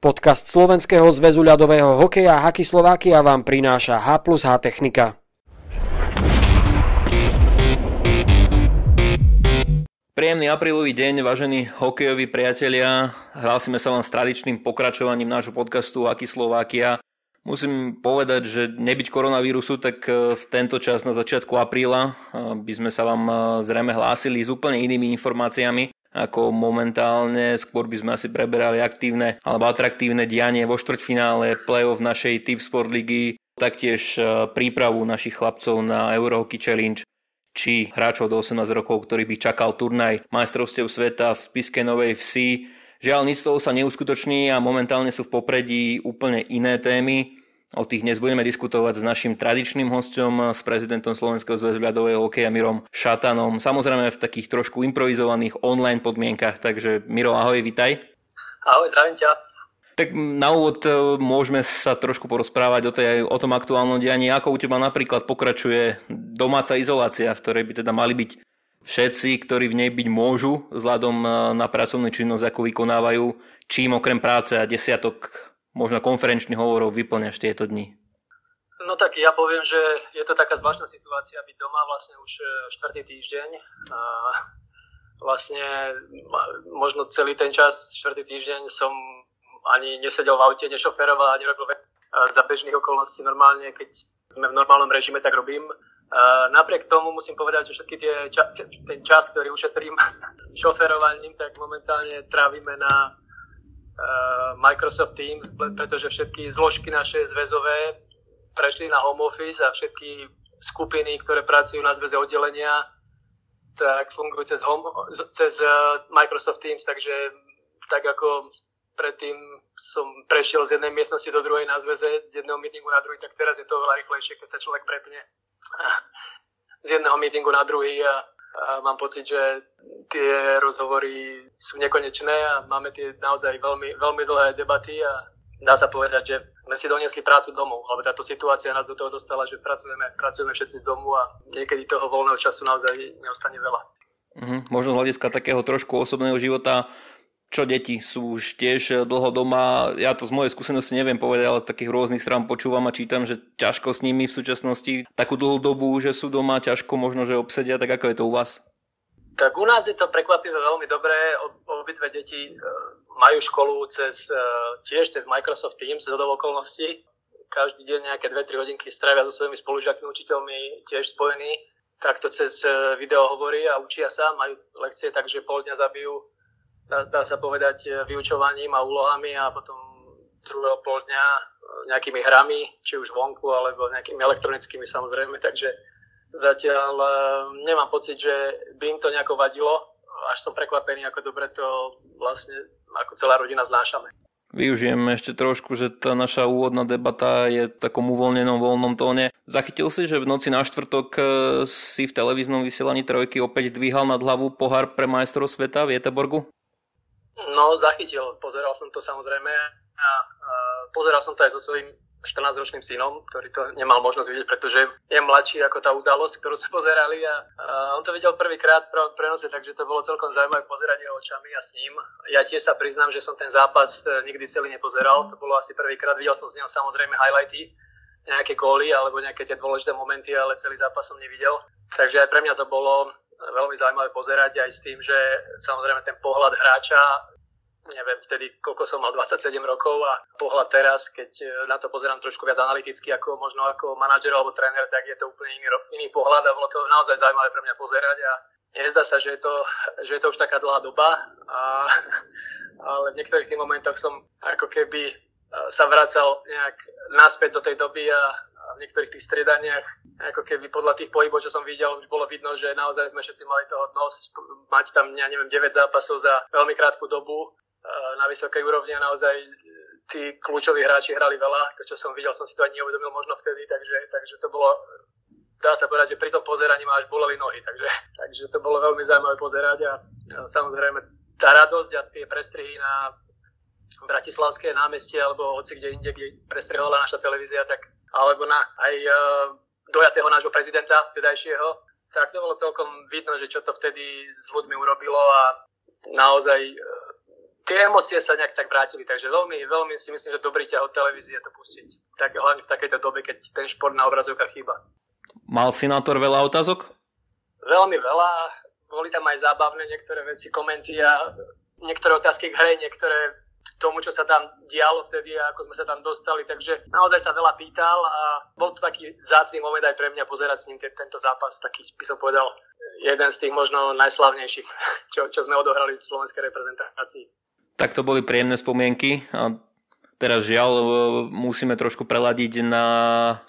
Podcast Slovenského zväzu ľadového hokeja Haky Slovakia vám prináša H plus H Technika. Príjemný aprílový deň, vážení hokejoví priatelia. Hlásime sa vám s tradičným pokračovaním nášho podcastu Haky Slovakia. Musím povedať, že nebyť koronavírusu, tak e, v tento čas na začiatku apríla e, by sme sa vám e, zrejme hlásili s úplne inými informáciami ako momentálne. Skôr by sme asi preberali aktívne alebo atraktívne dianie vo štvrťfinále play-off našej Tip Sport ligy, taktiež e, prípravu našich chlapcov na Eurohockey Challenge či hráčov do 18 rokov, ktorý by čakal turnaj majstrovstiev sveta v spiske Novej Vsi. Žiaľ, nic z toho sa neuskutoční a momentálne sú v popredí úplne iné témy. O tých dnes budeme diskutovať s našim tradičným hostom, s prezidentom Slovenského zväzu ľadového hokeja Mirom Šatanom. Samozrejme v takých trošku improvizovaných online podmienkach. Takže Miro, ahoj, vitaj. Ahoj, zdravím ťa. Tak na úvod e, môžeme sa trošku porozprávať o, tej, o tom aktuálnom dianí. Ako u teba napríklad pokračuje domáca izolácia, v ktorej by teda mali byť všetci, ktorí v nej byť môžu, vzhľadom e, na pracovnú činnosť, ako vykonávajú, čím okrem práce a desiatok možno konferenčných hovorov vyplňaš tieto dni? No tak ja poviem, že je to taká zvláštna situácia byť doma vlastne už e, štvrtý týždeň. A vlastne možno celý ten čas, štvrtý týždeň som ani nesedel v aute, nešoferoval, ani robil za bežných okolností normálne, keď sme v normálnom režime, tak robím. A napriek tomu musím povedať, že všetky tie ča- ten čas, ktorý ušetrím šoferovaním, tak momentálne trávime na Microsoft Teams, pretože všetky zložky naše zväzové prešli na home office a všetky skupiny, ktoré pracujú na zväze oddelenia, tak fungujú cez, home, cez eh, Microsoft Teams, takže tak ako predtým som prešiel z jednej miestnosti do druhej na zväze, z jedného meetingu na druhý, tak teraz je to oveľa rýchlejšie, keď sa človek prepne z jedného meetingu na druhý a a mám pocit, že tie rozhovory sú nekonečné a máme tie naozaj veľmi, veľmi dlhé debaty a dá sa povedať, že sme si doniesli prácu domov, alebo táto situácia nás do toho dostala, že pracujeme, pracujeme všetci z domu a niekedy toho voľného času naozaj neostane veľa. Mm-hmm. Možno z hľadiska takého trošku osobného života čo deti sú už tiež dlho doma. Ja to z mojej skúsenosti neviem povedať, ale z takých rôznych strán počúvam a čítam, že ťažko s nimi v súčasnosti takú dlhú dobu, že sú doma, ťažko možno, že obsedia, tak ako je to u vás? Tak u nás je to prekvapivé veľmi dobré. Obidve deti e, majú školu cez, e, tiež cez Microsoft Teams z okolností. Každý deň nejaké 2-3 hodinky strávia so svojimi spolužiakmi, učiteľmi tiež spojení. Takto cez e, video hovorí a učia sa, majú lekcie, takže pol dňa zabijú dá, sa povedať, e, vyučovaním a úlohami a potom druhého pol dňa e, nejakými hrami, či už vonku, alebo nejakými elektronickými samozrejme, takže zatiaľ e, nemám pocit, že by im to nejako vadilo, až som prekvapený, ako dobre to vlastne ako celá rodina znášame. Využijem ešte trošku, že tá naša úvodná debata je v takom uvoľnenom voľnom tóne. Zachytil si, že v noci na štvrtok si v televíznom vysielaní trojky opäť dvíhal nad hlavu pohár pre majstrov sveta v Jeteborgu? No, zachytil. Pozeral som to samozrejme a, a pozeral som to aj so svojím 14-ročným synom, ktorý to nemal možnosť vidieť, pretože je mladší ako tá udalosť, ktorú sme pozerali a, a on to videl prvýkrát v pravom prenose, takže to bolo celkom zaujímavé pozerať jeho očami a s ním. Ja tiež sa priznám, že som ten zápas e, nikdy celý nepozeral, to bolo asi prvýkrát, videl som z neho samozrejme highlighty, nejaké góly alebo nejaké tie dôležité momenty, ale celý zápas som nevidel. Takže aj pre mňa to bolo veľmi zaujímavé pozerať aj s tým, že samozrejme ten pohľad hráča, neviem vtedy, koľko som mal, 27 rokov a pohľad teraz, keď e, na to pozerám trošku viac analyticky ako možno ako manažer alebo tréner, tak je to úplne iný, iný pohľad a bolo to naozaj zaujímavé pre mňa pozerať a nezdá sa, že je to, že je to už taká dlhá doba, a, ale v niektorých tých momentoch som ako keby e, sa vracal nejak naspäť do tej doby a, niektorých tých stredaniach, ako keby podľa tých pohybov, čo som videl, už bolo vidno, že naozaj sme všetci mali toho nos, mať tam, ja neviem, 9 zápasov za veľmi krátku dobu na vysokej úrovni a naozaj tí kľúčoví hráči hrali veľa. To, čo som videl, som si to ani neuvedomil možno vtedy, takže, takže to bolo dá sa povedať, že pri tom pozeraní ma až boleli nohy, takže, takže to bolo veľmi zaujímavé pozerať a, a samozrejme tá radosť a tie prestrihy na Bratislavské námestie alebo hoci kde inde, kde prestrehovala naša televízia, tak alebo na aj uh, dojatého nášho prezidenta vtedajšieho, tak to bolo celkom vidno, že čo to vtedy s ľuďmi urobilo a naozaj uh, tie emócie sa nejak tak vrátili, takže veľmi, veľmi si myslím, že dobrý ťah od televízie to pustiť. Tak, hlavne v takejto dobe, keď ten šport na obrazovkách chýba. Mal sinátor veľa otázok? Veľmi veľa. Boli tam aj zábavné niektoré veci, komenty a niektoré otázky k hre, niektoré tomu, čo sa tam dialo vtedy a ako sme sa tam dostali, takže naozaj sa veľa pýtal a bol to taký zácný moment aj pre mňa pozerať s ním tento zápas, taký by som povedal jeden z tých možno najslavnejších, čo, čo sme odohrali v slovenskej reprezentácii. Tak to boli príjemné spomienky a teraz žiaľ e, musíme trošku preladiť na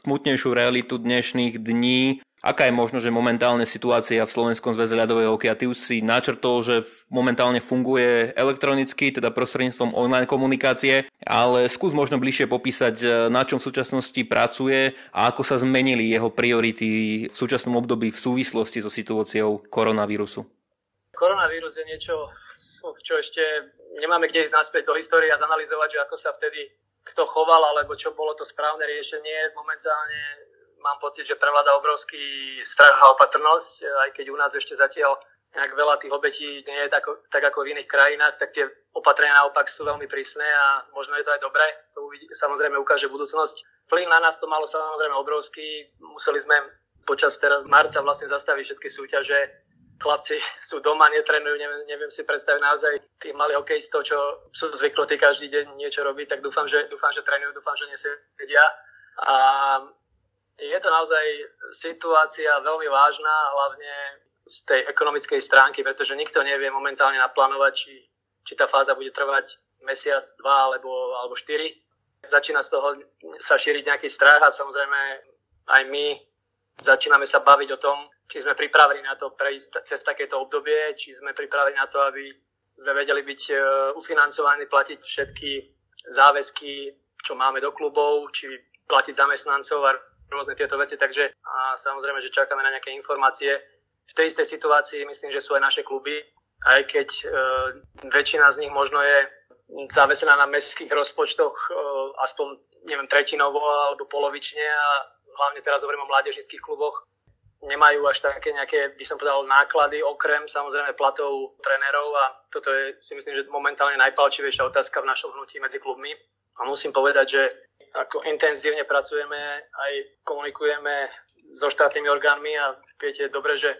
smutnejšiu realitu dnešných dní. Aká je možno, že momentálne situácia v Slovenskom zväze ľadového hokeja? Ty už si načrtol, že momentálne funguje elektronicky, teda prostredníctvom online komunikácie, ale skús možno bližšie popísať, e, na čom v súčasnosti pracuje a ako sa zmenili jeho priority v súčasnom období v súvislosti so situáciou koronavírusu. Koronavírus je niečo, čo ešte nemáme kde ísť naspäť do histórie a zanalizovať, že ako sa vtedy kto choval, alebo čo bolo to správne riešenie. Momentálne mám pocit, že prevláda obrovský strach a opatrnosť, aj keď u nás ešte zatiaľ nejak veľa tých obetí nie je tak, tak ako v iných krajinách, tak tie opatrenia naopak sú veľmi prísne a možno je to aj dobré. To uvidí, samozrejme ukáže budúcnosť. Vplyv na nás to malo samozrejme obrovský. Museli sme počas teraz marca vlastne zastaviť všetky súťaže chlapci sú doma, netrenujú, neviem, neviem si predstaviť naozaj tí malí hokejistov, čo sú zvyknutí každý deň niečo robiť, tak dúfam, že, dúfam, že trénujú, dúfam, že nesedia. A je to naozaj situácia veľmi vážna, hlavne z tej ekonomickej stránky, pretože nikto nevie momentálne naplánovať, či, či tá fáza bude trvať mesiac, dva alebo, alebo štyri. Začína z toho sa šíriť nejaký strach a samozrejme aj my začíname sa baviť o tom, či sme pripravení na to prejsť cez takéto obdobie, či sme pripravení na to, aby sme vedeli byť e, ufinancovaní, platiť všetky záväzky, čo máme do klubov, či platiť zamestnancov a rôzne tieto veci. Takže a samozrejme, že čakáme na nejaké informácie. V tej istej situácii myslím, že sú aj naše kluby, aj keď e, väčšina z nich možno je zavesená na mestských rozpočtoch e, aspoň neviem, tretinovo alebo polovične a hlavne teraz hovorím o mládežnických kluboch, nemajú až také nejaké, by som povedal, náklady okrem samozrejme platov trénerov a toto je si myslím, že momentálne najpalčivejšia otázka v našom hnutí medzi klubmi. A musím povedať, že ako intenzívne pracujeme, aj komunikujeme so štátnymi orgánmi a viete dobre, že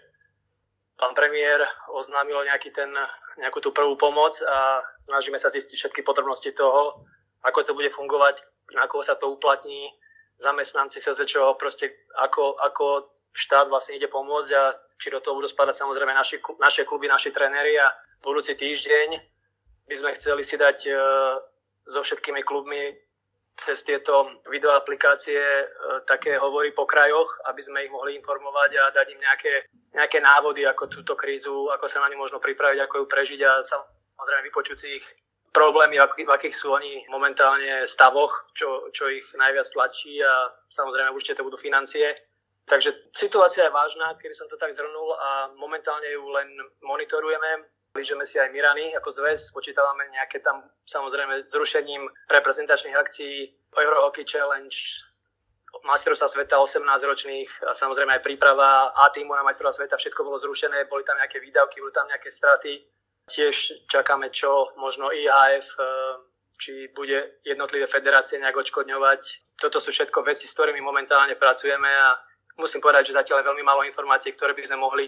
pán premiér oznámil nejaký ten, nejakú tú prvú pomoc a snažíme sa zistiť všetky podrobnosti toho, ako to bude fungovať, na koho sa to uplatní, zamestnanci SZČO, proste ako, ako štát vlastne ide pomôcť a či do toho budú spadať samozrejme naši, naše kluby, naši tréneri a budúci týždeň by sme chceli si dať e, so všetkými klubmi cez tieto videoaplikácie e, také hovory po krajoch, aby sme ich mohli informovať a dať im nejaké, nejaké návody, ako túto krízu, ako sa na ňu možno pripraviť, ako ju prežiť a samozrejme vypočuť si ich problémy, v akých, sú oni momentálne stavoch, čo, čo ich najviac tlačí a samozrejme určite to budú financie Takže situácia je vážna, keby som to tak zhrnul a momentálne ju len monitorujeme. Blížeme si aj Mirany ako zväz, počítavame nejaké tam samozrejme zrušením reprezentačných akcií Euro Hockey Challenge, majstrovstva sveta 18 ročných a samozrejme aj príprava A týmu na majstrovstva sveta, všetko bolo zrušené, boli tam nejaké výdavky, boli tam nejaké straty. Tiež čakáme, čo možno IHF, e, či bude jednotlivé federácie nejak odškodňovať. Toto sú všetko veci, s ktorými momentálne pracujeme a musím povedať, že zatiaľ je veľmi málo informácií, ktoré by sme mohli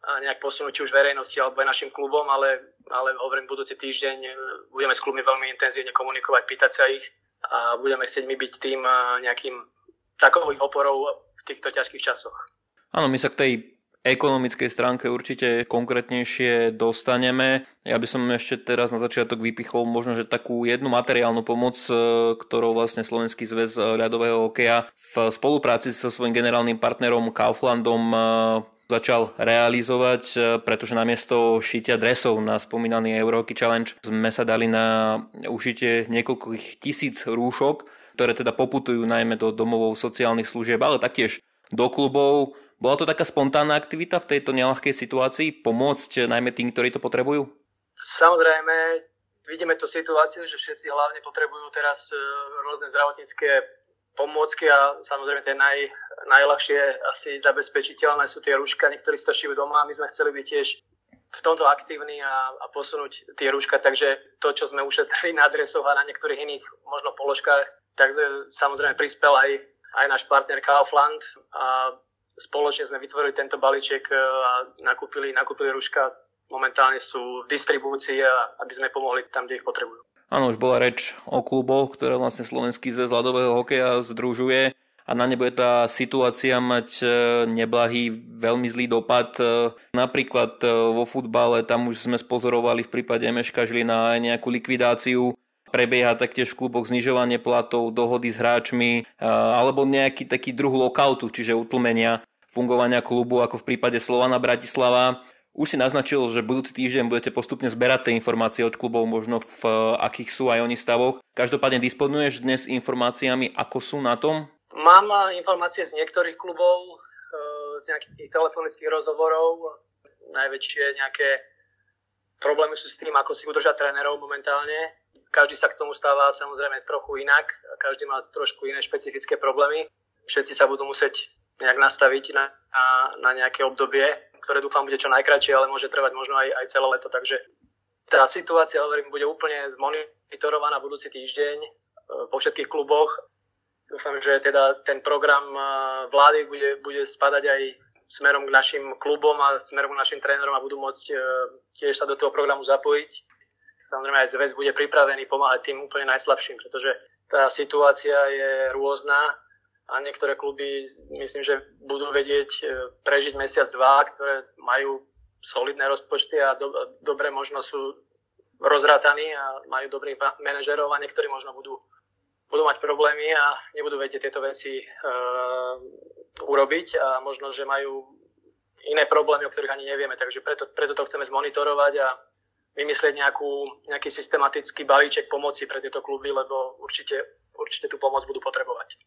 nejak posunúť či už verejnosti alebo aj našim klubom, ale, ale hovorím, budúci týždeň e, budeme s klubmi veľmi intenzívne komunikovať, pýtať sa ich a budeme chcieť my byť tým nejakým takových oporov v týchto ťažkých časoch. Áno, my sa k tej ekonomickej stránke určite konkrétnejšie dostaneme. Ja by som ešte teraz na začiatok vypichol možno, že takú jednu materiálnu pomoc, e, ktorou vlastne Slovenský zväz ľadového hokeja v spolupráci so svojím generálnym partnerom Kauflandom e, začal realizovať, e, pretože namiesto šitia dresov na spomínaný Eurohockey Challenge sme sa dali na ušitie niekoľkých tisíc rúšok, ktoré teda poputujú najmä do domovov sociálnych služieb, ale taktiež do klubov, bola to taká spontánna aktivita v tejto nelahkej situácii pomôcť najmä tým, ktorí to potrebujú? Samozrejme, vidíme tú situáciu, že všetci hlavne potrebujú teraz e, rôzne zdravotnícke pomôcky a samozrejme tie naj, najľahšie asi zabezpečiteľné sú tie rúška, niektorí šijú doma a my sme chceli byť tiež v tomto aktívni a, a posunúť tie rúška, takže to, čo sme ušetrili na adresoch a na niektorých iných možno položkách, tak samozrejme prispel aj, aj náš partner Kaufland a spoločne sme vytvorili tento balíček a nakúpili, nakúpili rúška. Momentálne sú v distribúcii, aby sme pomohli tam, kde ich potrebujú. Áno, už bola reč o kluboch, ktoré vlastne Slovenský zväz ľadového hokeja združuje a na ne bude tá situácia mať e, neblahý, veľmi zlý dopad. E, napríklad e, vo futbale, tam už sme spozorovali v prípade Meška Žilina aj nejakú likvidáciu prebieha taktiež v kluboch znižovanie platov, dohody s hráčmi alebo nejaký taký druh lockoutu, čiže utlmenia fungovania klubu ako v prípade Slovana Bratislava. Už si naznačil, že budúci týždeň budete postupne zberať tie informácie od klubov, možno v akých sú aj oni stavoch. Každopádne disponuješ dnes informáciami, ako sú na tom? Mám informácie z niektorých klubov, eh, z nejakých telefonických rozhovorov. Najväčšie nejaké problémy sú s tým, ako si udržať trénerov momentálne. Každý sa k tomu stáva samozrejme trochu inak. Každý má trošku iné špecifické problémy. Všetci sa budú musieť nejak nastaviť na, na, na nejaké obdobie, ktoré dúfam bude čo najkračšie, ale môže trvať možno aj, aj celé leto. Takže tá situácia, hovorím, bude úplne zmonitorovaná budúci týždeň eh, po všetkých kluboch Dúfam, že teda ten program eh, vlády bude, bude spadať aj smerom k našim klubom a smerom k našim trénerom a budú môcť eh, tiež sa do toho programu zapojiť. Samozrejme aj zväz bude pripravený pomáhať tým úplne najslabším, pretože tá situácia je rôzna a niektoré kluby myslím, že budú vedieť eh, prežiť mesiac, dva, ktoré majú solidné rozpočty a do, dobre možno sú rozrátaní a majú dobrých manažerov a niektorí možno budú budú mať problémy a nebudú vedieť tieto veci uh, urobiť a možno, že majú iné problémy, o ktorých ani nevieme. Takže preto, preto to chceme zmonitorovať a vymyslieť nejakú, nejaký systematický balíček pomoci pre tieto kluby, lebo určite, určite tú pomoc budú potrebovať.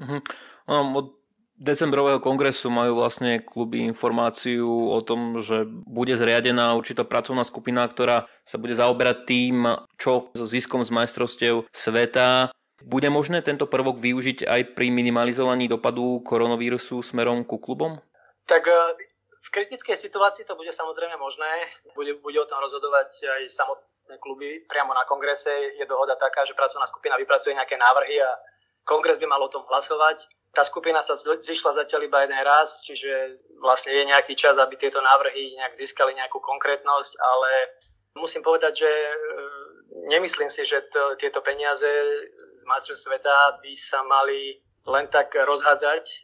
Uh-huh. No, od decembrového kongresu majú vlastne kluby informáciu o tom, že bude zriadená určitá pracovná skupina, ktorá sa bude zaoberať tým, čo so ziskom z majstrovstiev sveta bude možné tento prvok využiť aj pri minimalizovaní dopadu koronavírusu smerom ku klubom? Tak e, v kritickej situácii to bude samozrejme možné. Bude, bude o tom rozhodovať aj samotné kluby. Priamo na kongrese je dohoda taká, že pracovná skupina vypracuje nejaké návrhy a kongres by mal o tom hlasovať. Tá skupina sa zišla zatiaľ iba jeden raz, čiže vlastne je nejaký čas, aby tieto návrhy nejak získali nejakú konkrétnosť, ale musím povedať, že e, nemyslím si, že to, tieto peniaze z majstrov sveta by sa mali len tak rozhádzať. E,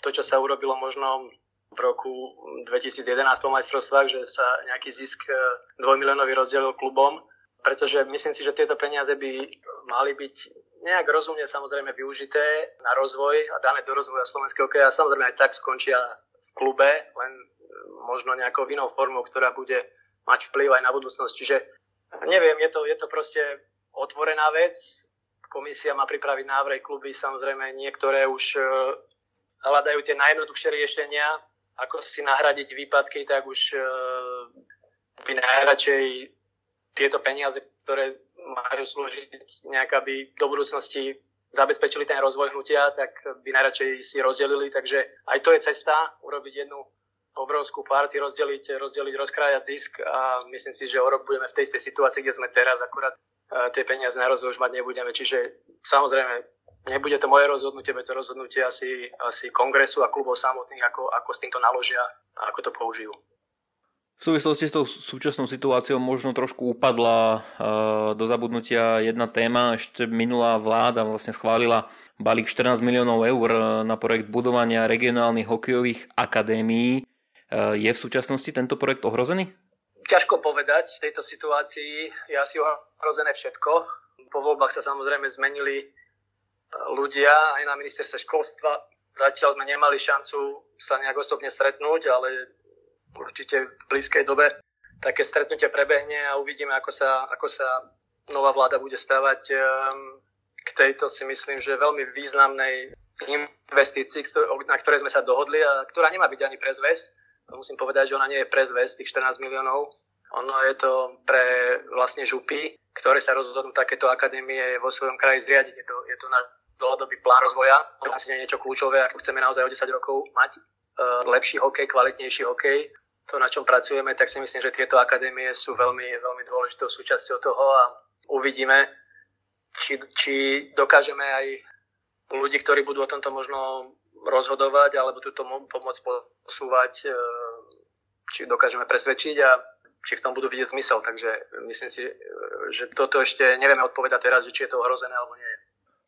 to, čo sa urobilo možno v roku 2011 po majstrovstvách, že sa nejaký zisk e, dvojmiliónový rozdelil klubom, pretože myslím si, že tieto peniaze by mali byť nejak rozumne samozrejme využité na rozvoj a dané do rozvoja slovenského hokeja. Samozrejme aj tak skončia v klube, len možno nejakou inou formou, ktorá bude mať vplyv aj na budúcnosť. Čiže neviem, je to, je to proste otvorená vec. Komisia má pripraviť návrhy kluby, samozrejme niektoré už e, hľadajú tie najjednoduchšie riešenia, ako si nahradiť výpadky, tak už e, by najradšej tieto peniaze, ktoré majú slúžiť nejak, aby do budúcnosti zabezpečili ten rozvoj hnutia, tak by najradšej si rozdelili. Takže aj to je cesta, urobiť jednu obrovskú party, rozdeliť, rozdeliť, rozkrájať zisk a myslím si, že o rok budeme v tej istej situácii, kde sme teraz, akurát tie peniaze na rozvoj už mať nebudeme. Čiže samozrejme, nebude to moje rozhodnutie, bude to rozhodnutie asi, asi kongresu a klubov samotných, ako, ako s týmto naložia a ako to použijú. V súvislosti s tou súčasnou situáciou možno trošku upadla do zabudnutia jedna téma. Ešte minulá vláda vlastne schválila balík 14 miliónov eur na projekt budovania regionálnych hokejových akadémií. Je v súčasnosti tento projekt ohrozený? ťažko povedať v tejto situácii. Je asi ohrozené všetko. Po voľbách sa samozrejme zmenili ľudia aj na ministerstve školstva. Zatiaľ sme nemali šancu sa nejak osobne stretnúť, ale určite v blízkej dobe také stretnutie prebehne a uvidíme, ako sa, ako sa nová vláda bude stavať e, k tejto si myslím, že veľmi významnej investícii, na ktorej sme sa dohodli a ktorá nemá byť ani pre zväz, to musím povedať, že ona nie je pre zväz, tých 14 miliónov. Ono je to pre vlastne župy, ktoré sa rozhodnú takéto akadémie vo svojom kraji zriadiť. Je to, je to na dlhodobý plán rozvoja. Asi nie je niečo kľúčové, ak chceme naozaj o 10 rokov mať uh, lepší hokej, kvalitnejší hokej, to, na čom pracujeme, tak si myslím, že tieto akadémie sú veľmi, veľmi dôležitou súčasťou toho a uvidíme, či, či dokážeme aj ľudí, ktorí budú o tomto možno rozhodovať alebo túto pomoc posúvať, e, či dokážeme presvedčiť a či v tom budú vidieť zmysel. Takže myslím si, že toto ešte nevieme odpovedať teraz, či je to ohrozené alebo nie.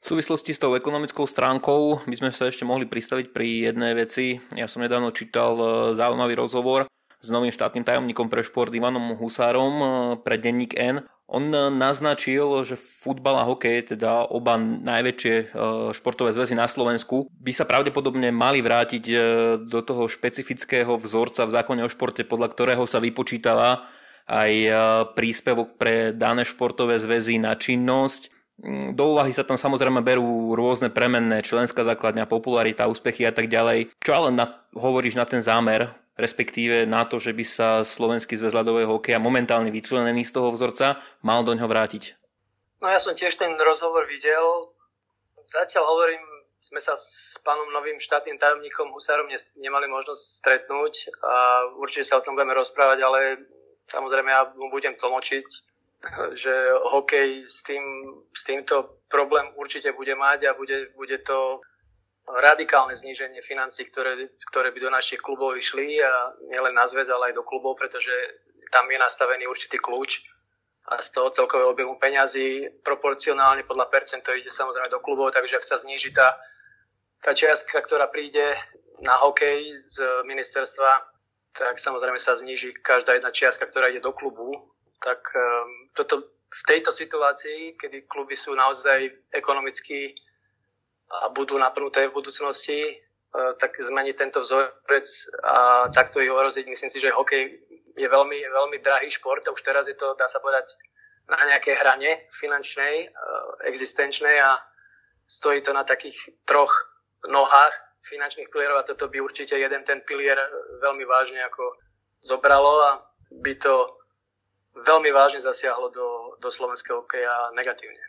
V súvislosti s tou ekonomickou stránkou by sme sa ešte mohli pristaviť pri jednej veci. Ja som nedávno čítal e, zaujímavý rozhovor s novým štátnym tajomníkom pre šport Ivanom Husárom e, pre denník N. On e, naznačil, že futbal a hokej, teda oba najväčšie športové zväzy na Slovensku, by sa pravdepodobne mali vrátiť do toho špecifického vzorca v zákone o športe, podľa ktorého sa vypočítava aj príspevok pre dané športové zväzy na činnosť do úvahy sa tam samozrejme berú rôzne premenné, členská základňa, popularita, úspechy a tak ďalej. Čo ale na, hovoríš na ten zámer, respektíve na to, že by sa slovenský zväz ľadového hokeja momentálne vyčlenený z toho vzorca mal do ňoho vrátiť? No ja som tiež ten rozhovor videl. Zatiaľ hovorím, sme sa s pánom novým štátnym tajomníkom Husárom nemali možnosť stretnúť a určite sa o tom budeme rozprávať, ale samozrejme ja mu budem tlmočiť že hokej s, tým, s týmto problém určite bude mať a bude, bude to radikálne zníženie financí, ktoré, ktoré by do našich klubov išli a nielen na zväz, ale aj do klubov, pretože tam je nastavený určitý kľúč a z toho celkového objemu peňazí proporcionálne podľa percent ide samozrejme do klubov, takže ak sa zníži tá, tá čiastka, ktorá príde na hokej z ministerstva, tak samozrejme sa zníži každá jedna čiastka, ktorá ide do klubu tak um, toto v tejto situácii, kedy kluby sú naozaj ekonomicky a budú naplnuté v budúcnosti, uh, tak zmeniť tento vzorec a takto ich ohroziť. Myslím si, že hokej je veľmi, veľmi drahý šport a už teraz je to, dá sa povedať, na nejakej hrane finančnej, uh, existenčnej a stojí to na takých troch nohách finančných pilierov a toto by určite jeden ten pilier veľmi vážne ako zobralo a by to veľmi vážne zasiahlo do, do slovenského hokeja negatívne.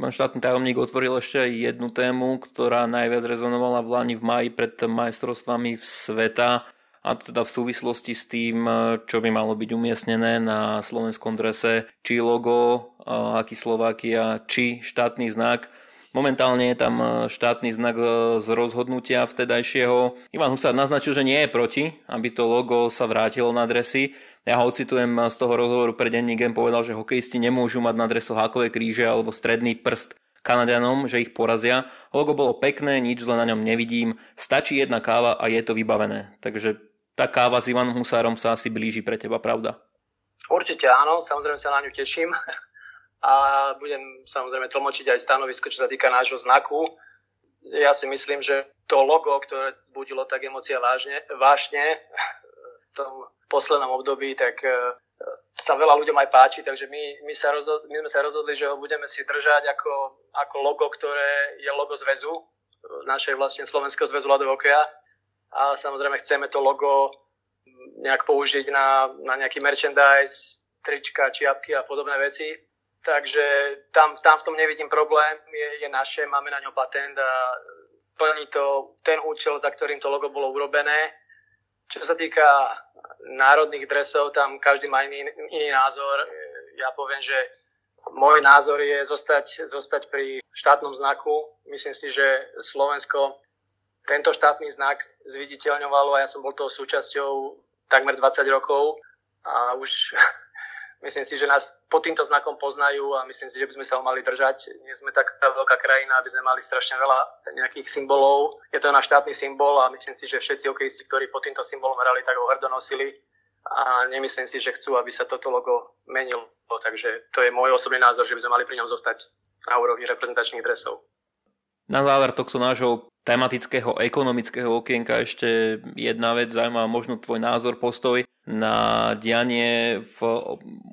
Pán štátny tajomník otvoril ešte jednu tému, ktorá najviac rezonovala v Lani v maji pred majstrovstvami v sveta a teda v súvislosti s tým, čo by malo byť umiestnené na slovenskom drese, či logo, aký Slovakia, či štátny znak. Momentálne je tam štátny znak z rozhodnutia vtedajšieho. Ivan Husár naznačil, že nie je proti, aby to logo sa vrátilo na dresy. Ja ho citujem z toho rozhovoru pre denní povedal, že hokejisti nemôžu mať na dreso hákové kríže alebo stredný prst Kanadianom, že ich porazia. Logo bolo pekné, nič zle na ňom nevidím. Stačí jedna káva a je to vybavené. Takže tá káva s Ivanom Husárom sa asi blíži pre teba, pravda? Určite áno, samozrejme sa na ňu teším. A budem samozrejme tlmočiť aj stanovisko, čo sa týka nášho znaku. Ja si myslím, že to logo, ktoré zbudilo tak emócia vážne, vážne v tom poslednom období, tak e, sa veľa ľuďom aj páči, takže my, my, sa rozhodli, my sme sa rozhodli, že ho budeme si držať ako, ako logo, ktoré je logo zväzu, našej vlastne Slovenského zväzu ľadového hokeja. A samozrejme chceme to logo nejak použiť na, na nejaký merchandise, trička, čiapky a podobné veci. Takže tam, tam v tom nevidím problém, je, je naše, máme na ňo patent a plní to ten účel, za ktorým to logo bolo urobené. Čo sa týka národných dresov, tam každý má iný, iný názor. Ja poviem, že môj názor je zostať, zostať pri štátnom znaku. Myslím si, že Slovensko tento štátny znak zviditeľňovalo a ja som bol toho súčasťou takmer 20 rokov a už myslím si, že nás pod týmto znakom poznajú a myslím si, že by sme sa ho mali držať. Nie sme taká veľká krajina, aby sme mali strašne veľa nejakých symbolov. Je to náš štátny symbol a myslím si, že všetci hokejisti, ktorí pod týmto symbolom hrali, tak ho hrdo nosili a nemyslím si, že chcú, aby sa toto logo menilo. Takže to je môj osobný názor, že by sme mali pri ňom zostať na úrovni reprezentačných dresov. Na záver tohto nášho tematického ekonomického okienka ešte jedna vec, zaujímavá možno tvoj názor, postoj na dianie v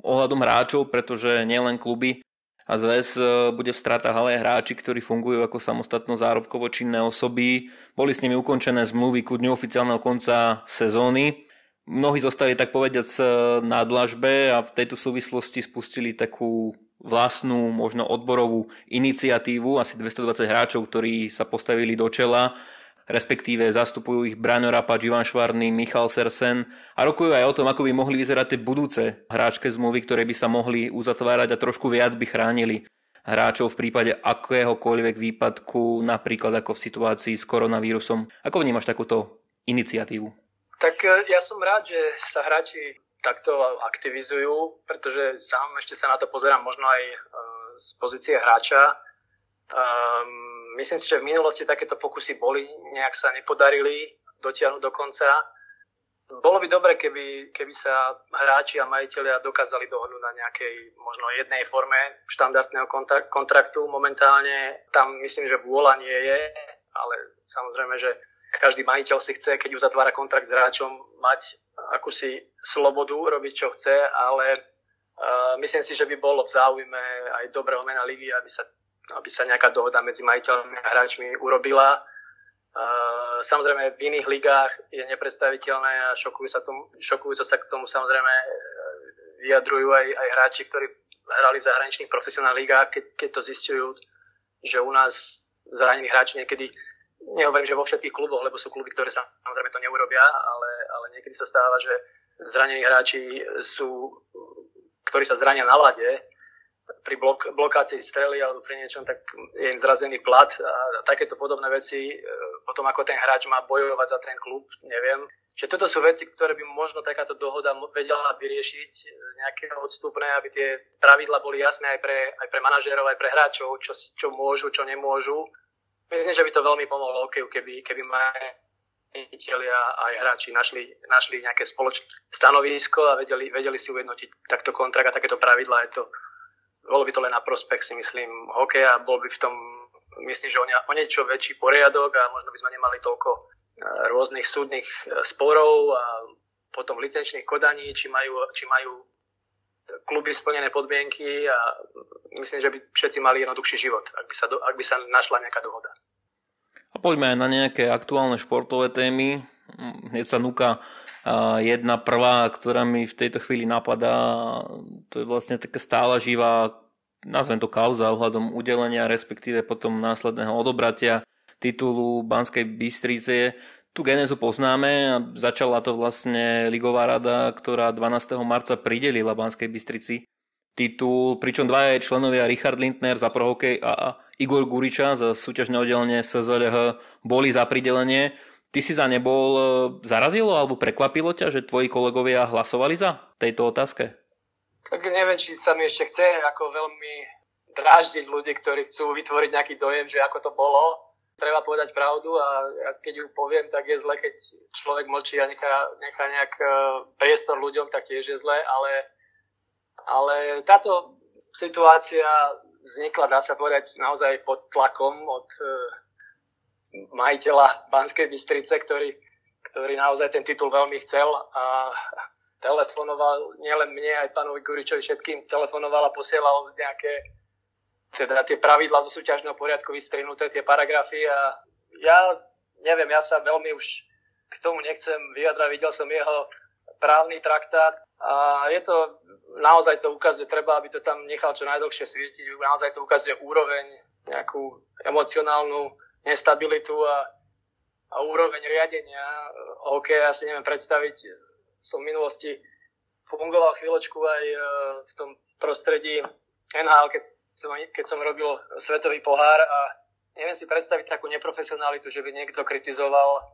ohľadom hráčov, pretože nielen kluby a zväz e, bude v stratách, ale aj hráči, ktorí fungujú ako samostatno zárobkovo činné osoby. Boli s nimi ukončené zmluvy ku dňu oficiálneho konca sezóny mnohí zostali tak povediac na dlažbe a v tejto súvislosti spustili takú vlastnú, možno odborovú iniciatívu, asi 220 hráčov, ktorí sa postavili do čela respektíve zastupujú ich Braňo Rapa, Ivan Švarný, Michal Sersen a rokujú aj o tom, ako by mohli vyzerať tie budúce hráčke zmluvy, ktoré by sa mohli uzatvárať a trošku viac by chránili hráčov v prípade akéhokoľvek výpadku, napríklad ako v situácii s koronavírusom. Ako vnímaš takúto iniciatívu? Tak e, ja som rád, že sa hráči takto aktivizujú, pretože sám ešte sa na to pozerám možno aj e, z pozície hráča. Um, myslím si, že v minulosti takéto pokusy boli, nejak sa nepodarili dotiahnuť do konca. Bolo by dobre, keby, keby sa hráči a majiteľia dokázali dohodnúť na nejakej možno jednej forme štandardného kontraktu. Momentálne tam myslím, že vôľa nie je, ale samozrejme, že každý majiteľ si chce, keď uzatvára kontrakt s hráčom, mať akúsi slobodu, robiť čo chce, ale uh, myslím si, že by bolo v záujme aj dobrého mena ligy, aby sa aby sa nejaká dohoda medzi majiteľmi a hráčmi urobila. Samozrejme v iných ligách je nepredstaviteľné a šokujú sa, sa k tomu samozrejme e, vyjadrujú aj, aj hráči, ktorí hrali v zahraničných profesionálnych ligách, keď, keď to zistujú, že u nás zranení hráči niekedy, nehovorím, že vo všetkých kluboch, lebo sú kluby, ktoré sa samozrejme to neurobia, ale, ale niekedy sa stáva, že zranení hráči sú, ktorí sa zrania na lade, pri blok, blokácii strely alebo pri niečom, tak je im zrazený plat a takéto podobné veci, e, potom ako ten hráč má bojovať za ten klub, neviem. Čiže toto sú veci, ktoré by možno takáto dohoda vedela vyriešiť, e, nejaké odstupné, aby tie pravidla boli jasné aj pre, aj pre manažérov, aj pre hráčov, čo, čo môžu, čo nemôžu. Myslím, že by to veľmi pomohlo OK, keby, keby majiteľia aj hráči našli, našli nejaké spoločné stanovisko a vedeli, vedeli si ujednotiť takto kontrakt a takéto pravidla. Je to, bolo by to len na prospech, si myslím, hokeja, bol by v tom, myslím, že o, ne, o niečo väčší poriadok a možno by sme nemali toľko e, rôznych súdnych e, sporov a potom licenčných kodaní, či majú, či majú kluby splnené podmienky a myslím, že by všetci mali jednoduchší život, ak by sa, do, ak by sa našla nejaká dohoda. A poďme aj na nejaké aktuálne športové témy. Hneď sa núka jedna prvá, ktorá mi v tejto chvíli napadá, to je vlastne taká stála živá, nazvem to kauza ohľadom udelenia, respektíve potom následného odobratia titulu Banskej Bystrice. Tu genezu poznáme a začala to vlastne Ligová rada, ktorá 12. marca pridelila Banskej Bystrici titul, pričom dvaja členovia Richard Lindner za prohokej a Igor Guriča za súťažné oddelenie SZLH boli za pridelenie. Ty si za nebol, e, zarazilo alebo prekvapilo ťa, že tvoji kolegovia hlasovali za tejto otázke? Tak neviem, či sa mi ešte chce ako veľmi dráždiť ľudí, ktorí chcú vytvoriť nejaký dojem, že ako to bolo. Treba povedať pravdu a keď ju poviem, tak je zle, keď človek mlčí a nechá, nechá nejak e, priestor ľuďom, tak tiež je zle, ale, ale táto situácia vznikla, dá sa povedať, naozaj pod tlakom od e, majiteľa Banskej Bystrice, ktorý, ktorý naozaj ten titul veľmi chcel a telefonoval nielen mne, aj pánovi Guričovi všetkým, telefonoval a posielal nejaké teda tie pravidla zo súťažného poriadku vystrinuté, tie paragrafy a ja neviem, ja sa veľmi už k tomu nechcem vyjadrať, videl som jeho právny traktát a je to, naozaj to ukazuje, treba, aby to tam nechal čo najdlhšie svietiť, naozaj to ukazuje úroveň, nejakú emocionálnu nestabilitu a, a úroveň riadenia OK, ja si neviem predstaviť. Som v minulosti fungoval chvíľočku aj e, v tom prostredí NHL, keď som, keď som robil svetový pohár a neviem si predstaviť takú neprofesionalitu, že by niekto kritizoval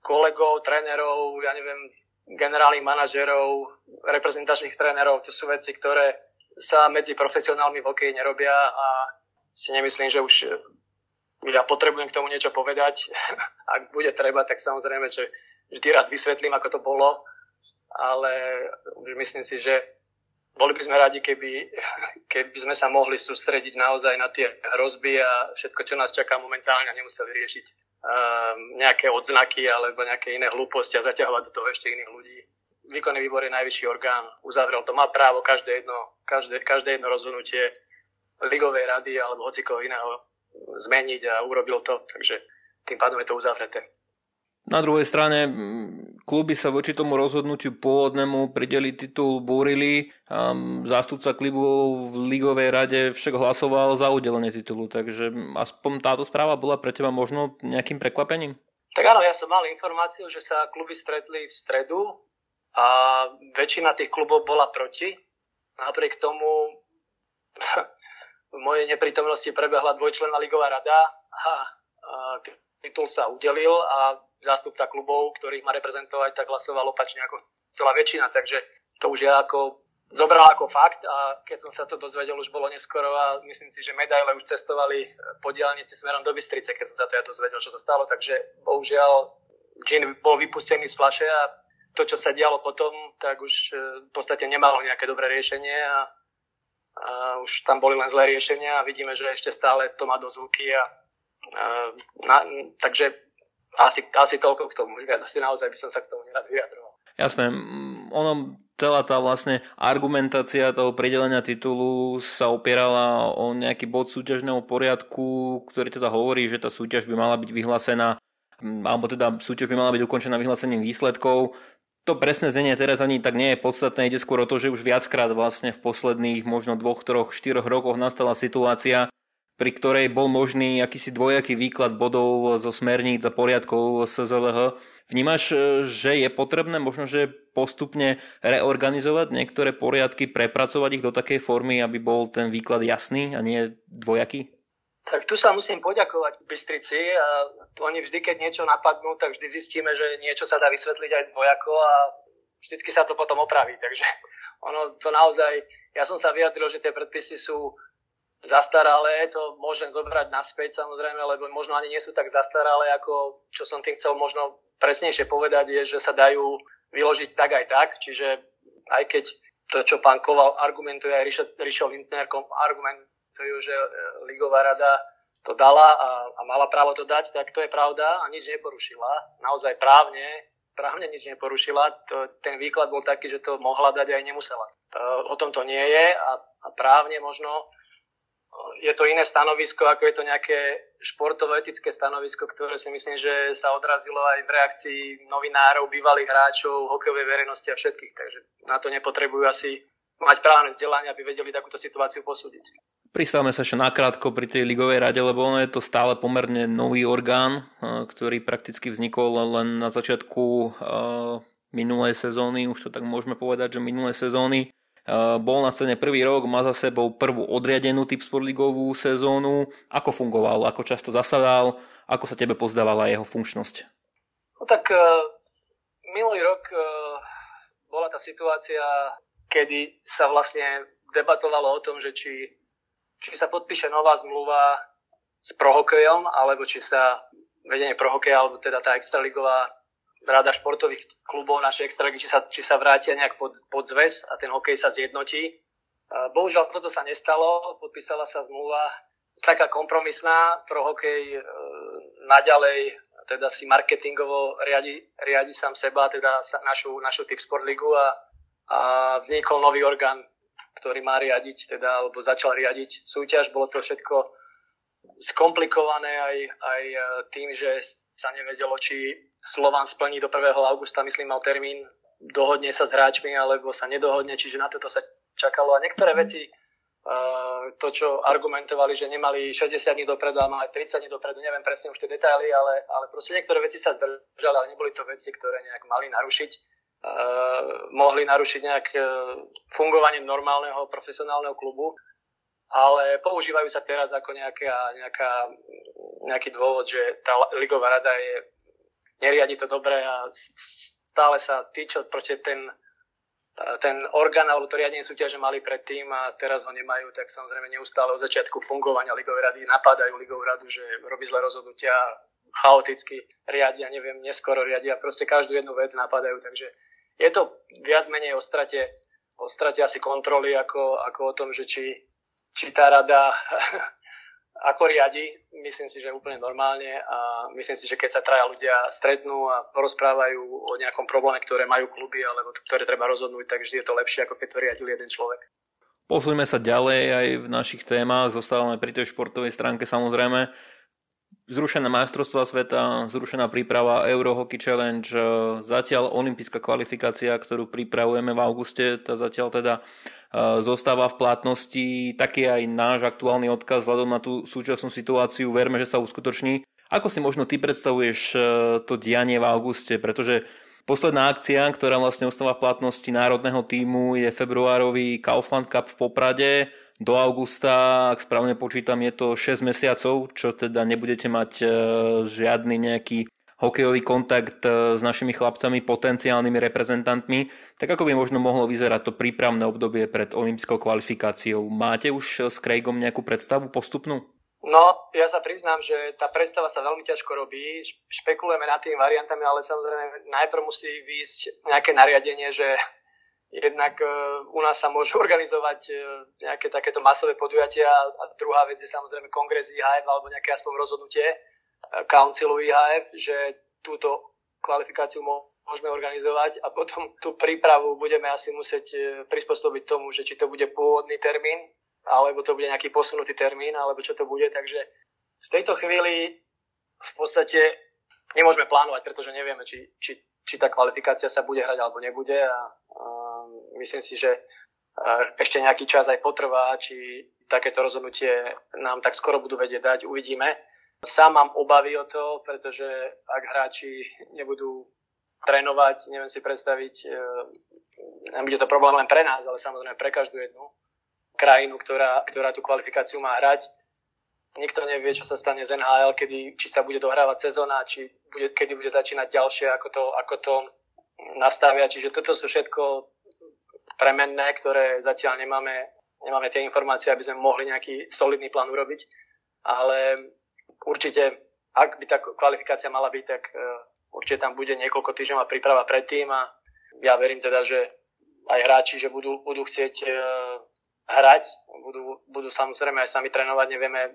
kolegov, trénerov, ja neviem, generálnych manažerov, reprezentačných trénerov. To sú veci, ktoré sa medzi profesionálmi v hokeji nerobia a si nemyslím, že už ja potrebujem k tomu niečo povedať. Ak bude treba, tak samozrejme, že vždy rád vysvetlím, ako to bolo, ale myslím si, že boli by sme radi, keby, keby sme sa mohli sústrediť naozaj na tie hrozby a všetko, čo nás čaká momentálne, nemuseli riešiť um, nejaké odznaky alebo nejaké iné hlúposti a zaťahovať do toho ešte iných ľudí. Výkonný výbor je najvyšší orgán, uzavrel to, má právo každé jedno, každé, každé jedno rozhodnutie ligovej rady alebo hocikoho iného zmeniť a urobil to, takže tým pádom je to uzavreté. Na druhej strane kluby sa voči tomu rozhodnutiu pôvodnému prideliť titul búrili. Zástupca klubu v ligovej rade však hlasoval za udelenie titulu, takže aspoň táto správa bola pre teba možno nejakým prekvapením? Tak áno, ja som mal informáciu, že sa kluby stretli v stredu a väčšina tých klubov bola proti. Napriek tomu v mojej neprítomnosti prebehla dvojčlenná ligová rada a, titul sa udelil a zástupca klubov, ktorých má reprezentovať, tak hlasoval opačne ako celá väčšina, takže to už ja ako zobral ako fakt a keď som sa to dozvedel, už bolo neskoro a myslím si, že medaile už cestovali po diálnici smerom do Bystrice, keď som sa to ja dozvedel, čo sa stalo, takže bohužiaľ gin bol vypustený z flaše a to, čo sa dialo potom, tak už e, v podstate nemalo nejaké dobré riešenie a, a už tam boli len zlé riešenia a vidíme, že ešte stále to má dozvuky a, a na, takže asi, asi toľko k tomu. Viac asi naozaj by som sa k tomu nerad vyjadroval. Jasné, ono, celá tá vlastne argumentácia toho pridelenia titulu sa opierala o nejaký bod súťažného poriadku, ktorý teda hovorí, že tá súťaž by mala byť vyhlásená alebo teda súťaž by mala byť ukončená vyhlásením výsledkov. To presné znenie teraz ani tak nie je podstatné, ide skôr o to, že už viackrát vlastne v posledných možno dvoch, troch, štyroch rokoch nastala situácia, pri ktorej bol možný akýsi dvojaký výklad bodov zo smerníc a poriadkov SZLH. Vnímaš, e, že je potrebné možno, že postupne reorganizovať niektoré poriadky, prepracovať ich do takej formy, aby bol ten výklad jasný a nie dvojaký? Tak tu sa musím poďakovať Bystrici. A oni vždy, keď niečo napadnú, tak vždy zistíme, že niečo sa dá vysvetliť aj dvojako a vždycky sa to potom opraví. Takže ono to naozaj, ja som sa vyjadril, že tie predpisy sú zastaralé, to môžem zobrať naspäť samozrejme, lebo možno ani nie sú tak zastaralé, ako čo som tým chcel možno presnejšie povedať, je, že sa dajú vyložiť tak aj tak, čiže aj keď to, čo pán Koval argumentuje, aj Rišo Lindner argumentujú, že e, Ligová rada to dala a, a mala právo to dať, tak to je pravda a nič neporušila. Naozaj právne, právne nič neporušila. To, ten výklad bol taký, že to mohla dať aj nemusela. To, o tom to nie je a, a právne možno je to iné stanovisko, ako je to nejaké športovo-etické stanovisko, ktoré si myslím, že sa odrazilo aj v reakcii novinárov, bývalých hráčov, hokejovej verejnosti a všetkých. Takže na to nepotrebujú asi mať právne vzdelanie, aby vedeli takúto situáciu posúdiť. Pristávame sa ešte nakrátko pri tej ligovej rade, lebo ono je to stále pomerne nový orgán, eh, ktorý prakticky vznikol len na začiatku eh, minulej sezóny, už to tak môžeme povedať, že minulé sezóny Eh, bol na scéne prvý rok, má za sebou prvú odriadenú typ sportligovú sezónu. Ako fungoval, ako často zasadal, ako sa tebe pozdávala jeho funkčnosť? No tak minulý rok bola tá situácia, kedy sa vlastne debatovalo o tom, že či, či sa podpíše nová zmluva s prohokejom, alebo či sa vedenie prohokeja, alebo teda tá extraligová rada športových klubov našej extraligy, či sa, či sa vrátia nejak pod, pod zväz a ten hokej sa zjednotí. Bohužiaľ toto sa nestalo, podpísala sa zmluva taká kompromisná, pro hokej e, naďalej teda si marketingovo riadi, riadi sám seba, teda sa, našu, našu typ sport ligu a, a vznikol nový orgán, ktorý má riadiť, teda, alebo začal riadiť súťaž. Bolo to všetko skomplikované aj, aj e, tým, že sa nevedelo, či Slovan splní do 1. augusta, myslím, mal termín, dohodne sa s hráčmi, alebo sa nedohodne, čiže na toto sa čakalo. A niektoré veci, uh, to, čo argumentovali, že nemali 60 dní dopredu, ale mali 30 dní dopredu, neviem presne už tie detaily, ale, ale proste niektoré veci sa zdržali, ale neboli to veci, ktoré nejak mali narušiť. Uh, mohli narušiť nejak uh, fungovanie normálneho profesionálneho klubu, ale používajú sa teraz ako nejaká, nejaká, nejaký dôvod, že tá ligová rada je neriadi to dobre a stále sa tí, čo proti ten, ten orgán alebo to riadenie súťaže mali predtým a teraz ho nemajú, tak samozrejme neustále od začiatku fungovania Ligovej rady napadajú Ligovú radu, že robí zlé rozhodnutia, chaoticky riadia, neviem, neskoro riadia, proste každú jednu vec napadajú, takže je to viac menej o strate, o strate asi kontroly ako, ako o tom, že či, či tá rada ako riadi, myslím si, že úplne normálne a myslím si, že keď sa traja ľudia stretnú a porozprávajú o nejakom probléme, ktoré majú kluby alebo ktoré treba rozhodnúť, tak vždy je to lepšie, ako keď to riadil jeden človek. Posúďme sa ďalej aj v našich témach, zostávame pri tej športovej stránke samozrejme. Zrušená majstrovstva sveta, zrušená príprava Euro Hockey Challenge, zatiaľ olympijská kvalifikácia, ktorú pripravujeme v auguste, tá zatiaľ teda Eh, zostáva v platnosti. Taký aj náš aktuálny odkaz vzhľadom na tú súčasnú situáciu. Verme, že sa uskutoční. Ako si možno ty predstavuješ e, to dianie v auguste, pretože posledná akcia, ktorá vlastne ostáva v platnosti národného týmu je februárový Kaufland Cup v Poprade. Do augusta, ak správne počítam, je to 6 mesiacov, čo teda nebudete mať e, žiadny nejaký hokejový kontakt e, s našimi chlapcami, potenciálnymi reprezentantmi, tak ako by možno mohlo vyzerať to prípravné obdobie pred olympickou kvalifikáciou. Máte už s Craigom nejakú predstavu postupnú? No, ja sa priznám, že tá predstava sa veľmi ťažko robí. Špekulujeme nad tými variantami, ale samozrejme najprv musí výjsť nejaké nariadenie, že jednak e, u nás sa môžu organizovať e, nejaké takéto masové podujatia a druhá vec je samozrejme kongres IHF alebo nejaké aspoň rozhodnutie e, Councilu IHF, že túto kvalifikáciu môžeme organizovať a potom tú prípravu budeme asi musieť prispôsobiť tomu, že či to bude pôvodný termín alebo to bude nejaký posunutý termín, alebo čo to bude. Takže v tejto chvíli v podstate nemôžeme plánovať, pretože nevieme, či, či, či tá kvalifikácia sa bude hrať alebo nebude a, a myslím si, že ešte nejaký čas aj potrvá, či takéto rozhodnutie nám tak skoro budú vedieť dať, uvidíme. Sám mám obavy o to, pretože ak hráči nebudú trénovať, neviem si predstaviť, e, bude to problém len pre nás, ale samozrejme pre každú jednu krajinu, ktorá, ktorá tú kvalifikáciu má hrať. Nikto nevie, čo sa stane z NHL, kedy, či sa bude dohrávať sezóna, či bude, kedy bude začínať ďalšie, ako to, ako to nastavia. Čiže toto sú všetko premenné, ktoré zatiaľ nemáme, nemáme tie informácie, aby sme mohli nejaký solidný plán urobiť. Ale určite, ak by tá kvalifikácia mala byť, tak e, určite tam bude niekoľko týždňová príprava predtým a ja verím teda, že aj hráči, že budú, budú chcieť e, hrať. Budú, budú samozrejme aj sami trénovať, nevieme,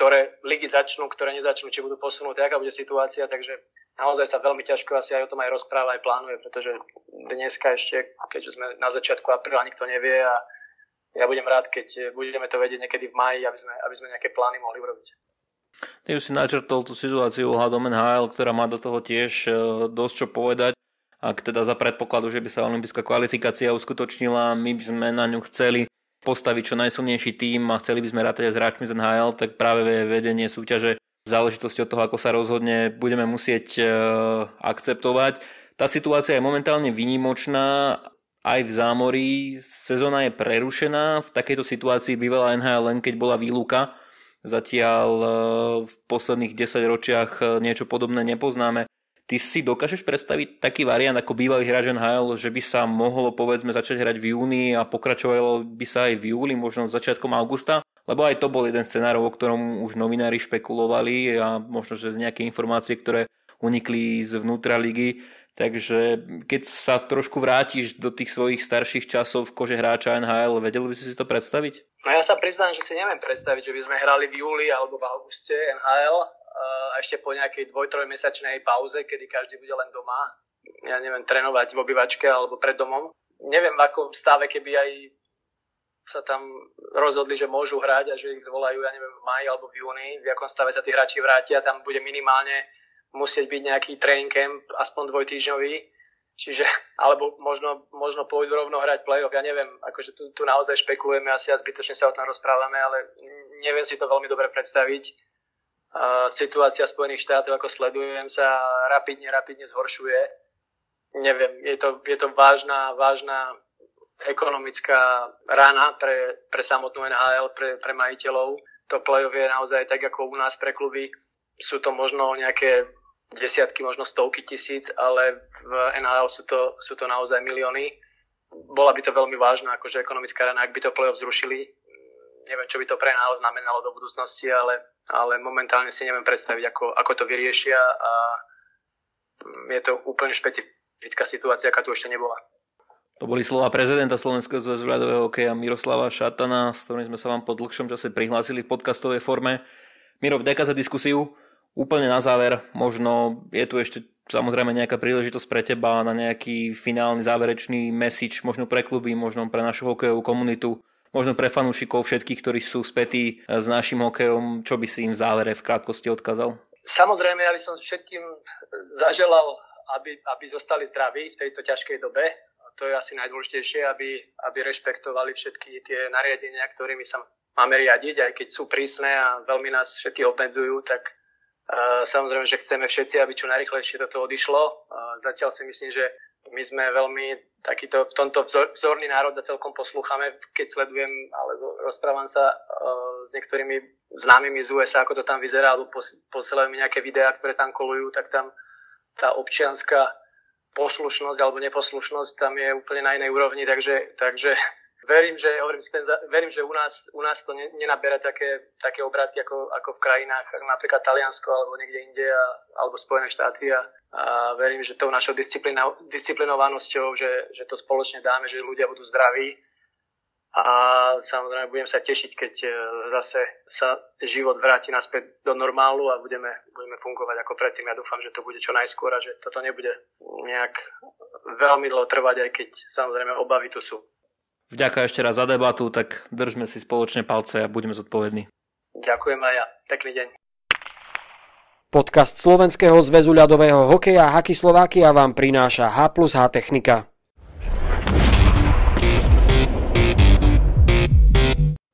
ktoré ligy začnú, ktoré nezačnú, či budú posunuté, aká bude situácia, takže naozaj sa veľmi ťažko asi aj o tom aj rozpráva, aj plánuje, pretože dneska ešte, keďže sme na začiatku apríla, nikto nevie a ja budem rád, keď budeme to vedieť niekedy v maji, aby sme, aby sme nejaké plány mohli urobiť. Ty už si načrtol tú situáciu ohľadom NHL, ktorá má do toho tiež e, dosť čo povedať. Ak teda za predpokladu, že by sa olympická kvalifikácia uskutočnila, my by sme na ňu chceli postaviť čo najsilnejší tým a chceli by sme rátať aj s hráčmi z NHL, tak práve vedenie súťaže v záležitosti od toho, ako sa rozhodne, budeme musieť e, akceptovať. Tá situácia je momentálne výnimočná, aj v zámorí. Sezóna je prerušená. V takejto situácii bývala NHL len keď bola výluka. Zatiaľ e, v posledných 10 ročiach e, niečo podobné nepoznáme. Ty si dokážeš predstaviť taký variant ako bývalý hráč NHL, že by sa mohlo povedzme začať hrať v júni a pokračovalo by sa aj v júli, možno začiatkom augusta? Lebo aj to bol jeden scenár, o ktorom už novinári špekulovali a možno, že nejaké informácie, ktoré unikli zvnútra ligy. Takže keď sa trošku vrátiš do tých svojich starších časov v kože hráča NHL, vedel by si si to predstaviť? No ja sa priznám, že si neviem predstaviť, že by sme hrali v júli alebo v auguste NHL ešte po nejakej dvoj, trojmesačnej pauze, kedy každý bude len doma, ja neviem, trénovať v obývačke alebo pred domom. Neviem, v akom stave, keby aj sa tam rozhodli, že môžu hrať a že ich zvolajú, ja neviem, v maji alebo v júni, v akom stave sa tí hráči vrátia, tam bude minimálne musieť byť nejaký training camp, aspoň dvojtýždňový, čiže, alebo možno, možno pôjdu rovno hrať playoff, ja neviem, akože tu, tu naozaj špekulujeme asi a zbytočne sa o tom rozprávame, ale neviem si to veľmi dobre predstaviť situácia Spojených štátov, ako sledujem, sa rapidne, rapidne zhoršuje. Neviem, je to, je to vážna, vážna ekonomická rana pre, pre samotnú NHL, pre, pre majiteľov. To play-off je naozaj tak ako u nás pre kluby. Sú to možno nejaké desiatky, možno stovky tisíc, ale v NHL sú to, sú to naozaj milióny. Bola by to veľmi vážna akože ekonomická rana, ak by to play-off zrušili neviem, čo by to pre nás znamenalo do budúcnosti, ale, ale momentálne si neviem predstaviť, ako, ako to vyriešia a je to úplne špecifická situácia, aká tu ešte nebola. To boli slova prezidenta Slovenského zväzu ľadového hokeja Miroslava Šatana, s ktorým sme sa vám po dlhšom čase prihlásili v podcastovej forme. Miro, vďaka za diskusiu. Úplne na záver, možno je tu ešte samozrejme nejaká príležitosť pre teba na nejaký finálny záverečný message, možno pre kluby, možno pre našu hokejovú komunitu možno pre fanúšikov všetkých, ktorí sú spätí s našim hokejom, čo by si im v závere v krátkosti odkázal? Samozrejme, ja by som všetkým zaželal, aby, aby zostali zdraví v tejto ťažkej dobe. To je asi najdôležitejšie, aby, aby rešpektovali všetky tie nariadenia, ktorými sa máme riadiť, aj keď sú prísne a veľmi nás všetky obmedzujú, tak Samozrejme, že chceme všetci, aby čo najrychlejšie toto odišlo. Zatiaľ si myslím, že my sme veľmi takýto, v tomto vzor, vzorný národ a celkom poslúchame, keď sledujem alebo rozprávam sa uh, s niektorými známymi z USA, ako to tam vyzerá, alebo pos, posielajú mi nejaké videá, ktoré tam kolujú, tak tam tá občianská poslušnosť alebo neposlušnosť tam je úplne na inej úrovni, takže, takže verím, že, hovorím, verím, že u nás, u nás to ne, nenabera také, také obrátky ako, ako v krajinách, napríklad Taliansko alebo niekde inde a, alebo Spojené štáty a, a verím, že tou našou disciplinovanosťou, že, že to spoločne dáme, že ľudia budú zdraví a samozrejme budem sa tešiť, keď e, zase sa život vráti naspäť do normálu a budeme, budeme fungovať ako predtým. Ja dúfam, že to bude čo najskôr a že toto nebude nejak veľmi dlho trvať, aj keď samozrejme obavy tu sú. Vďaka ešte raz za debatu, tak držme si spoločne palce a budeme zodpovední. Ďakujem aj ja. Pekný deň. Podcast Slovenského zväzu ľadového hokeja Haky Slovakia vám prináša H plus H Technika.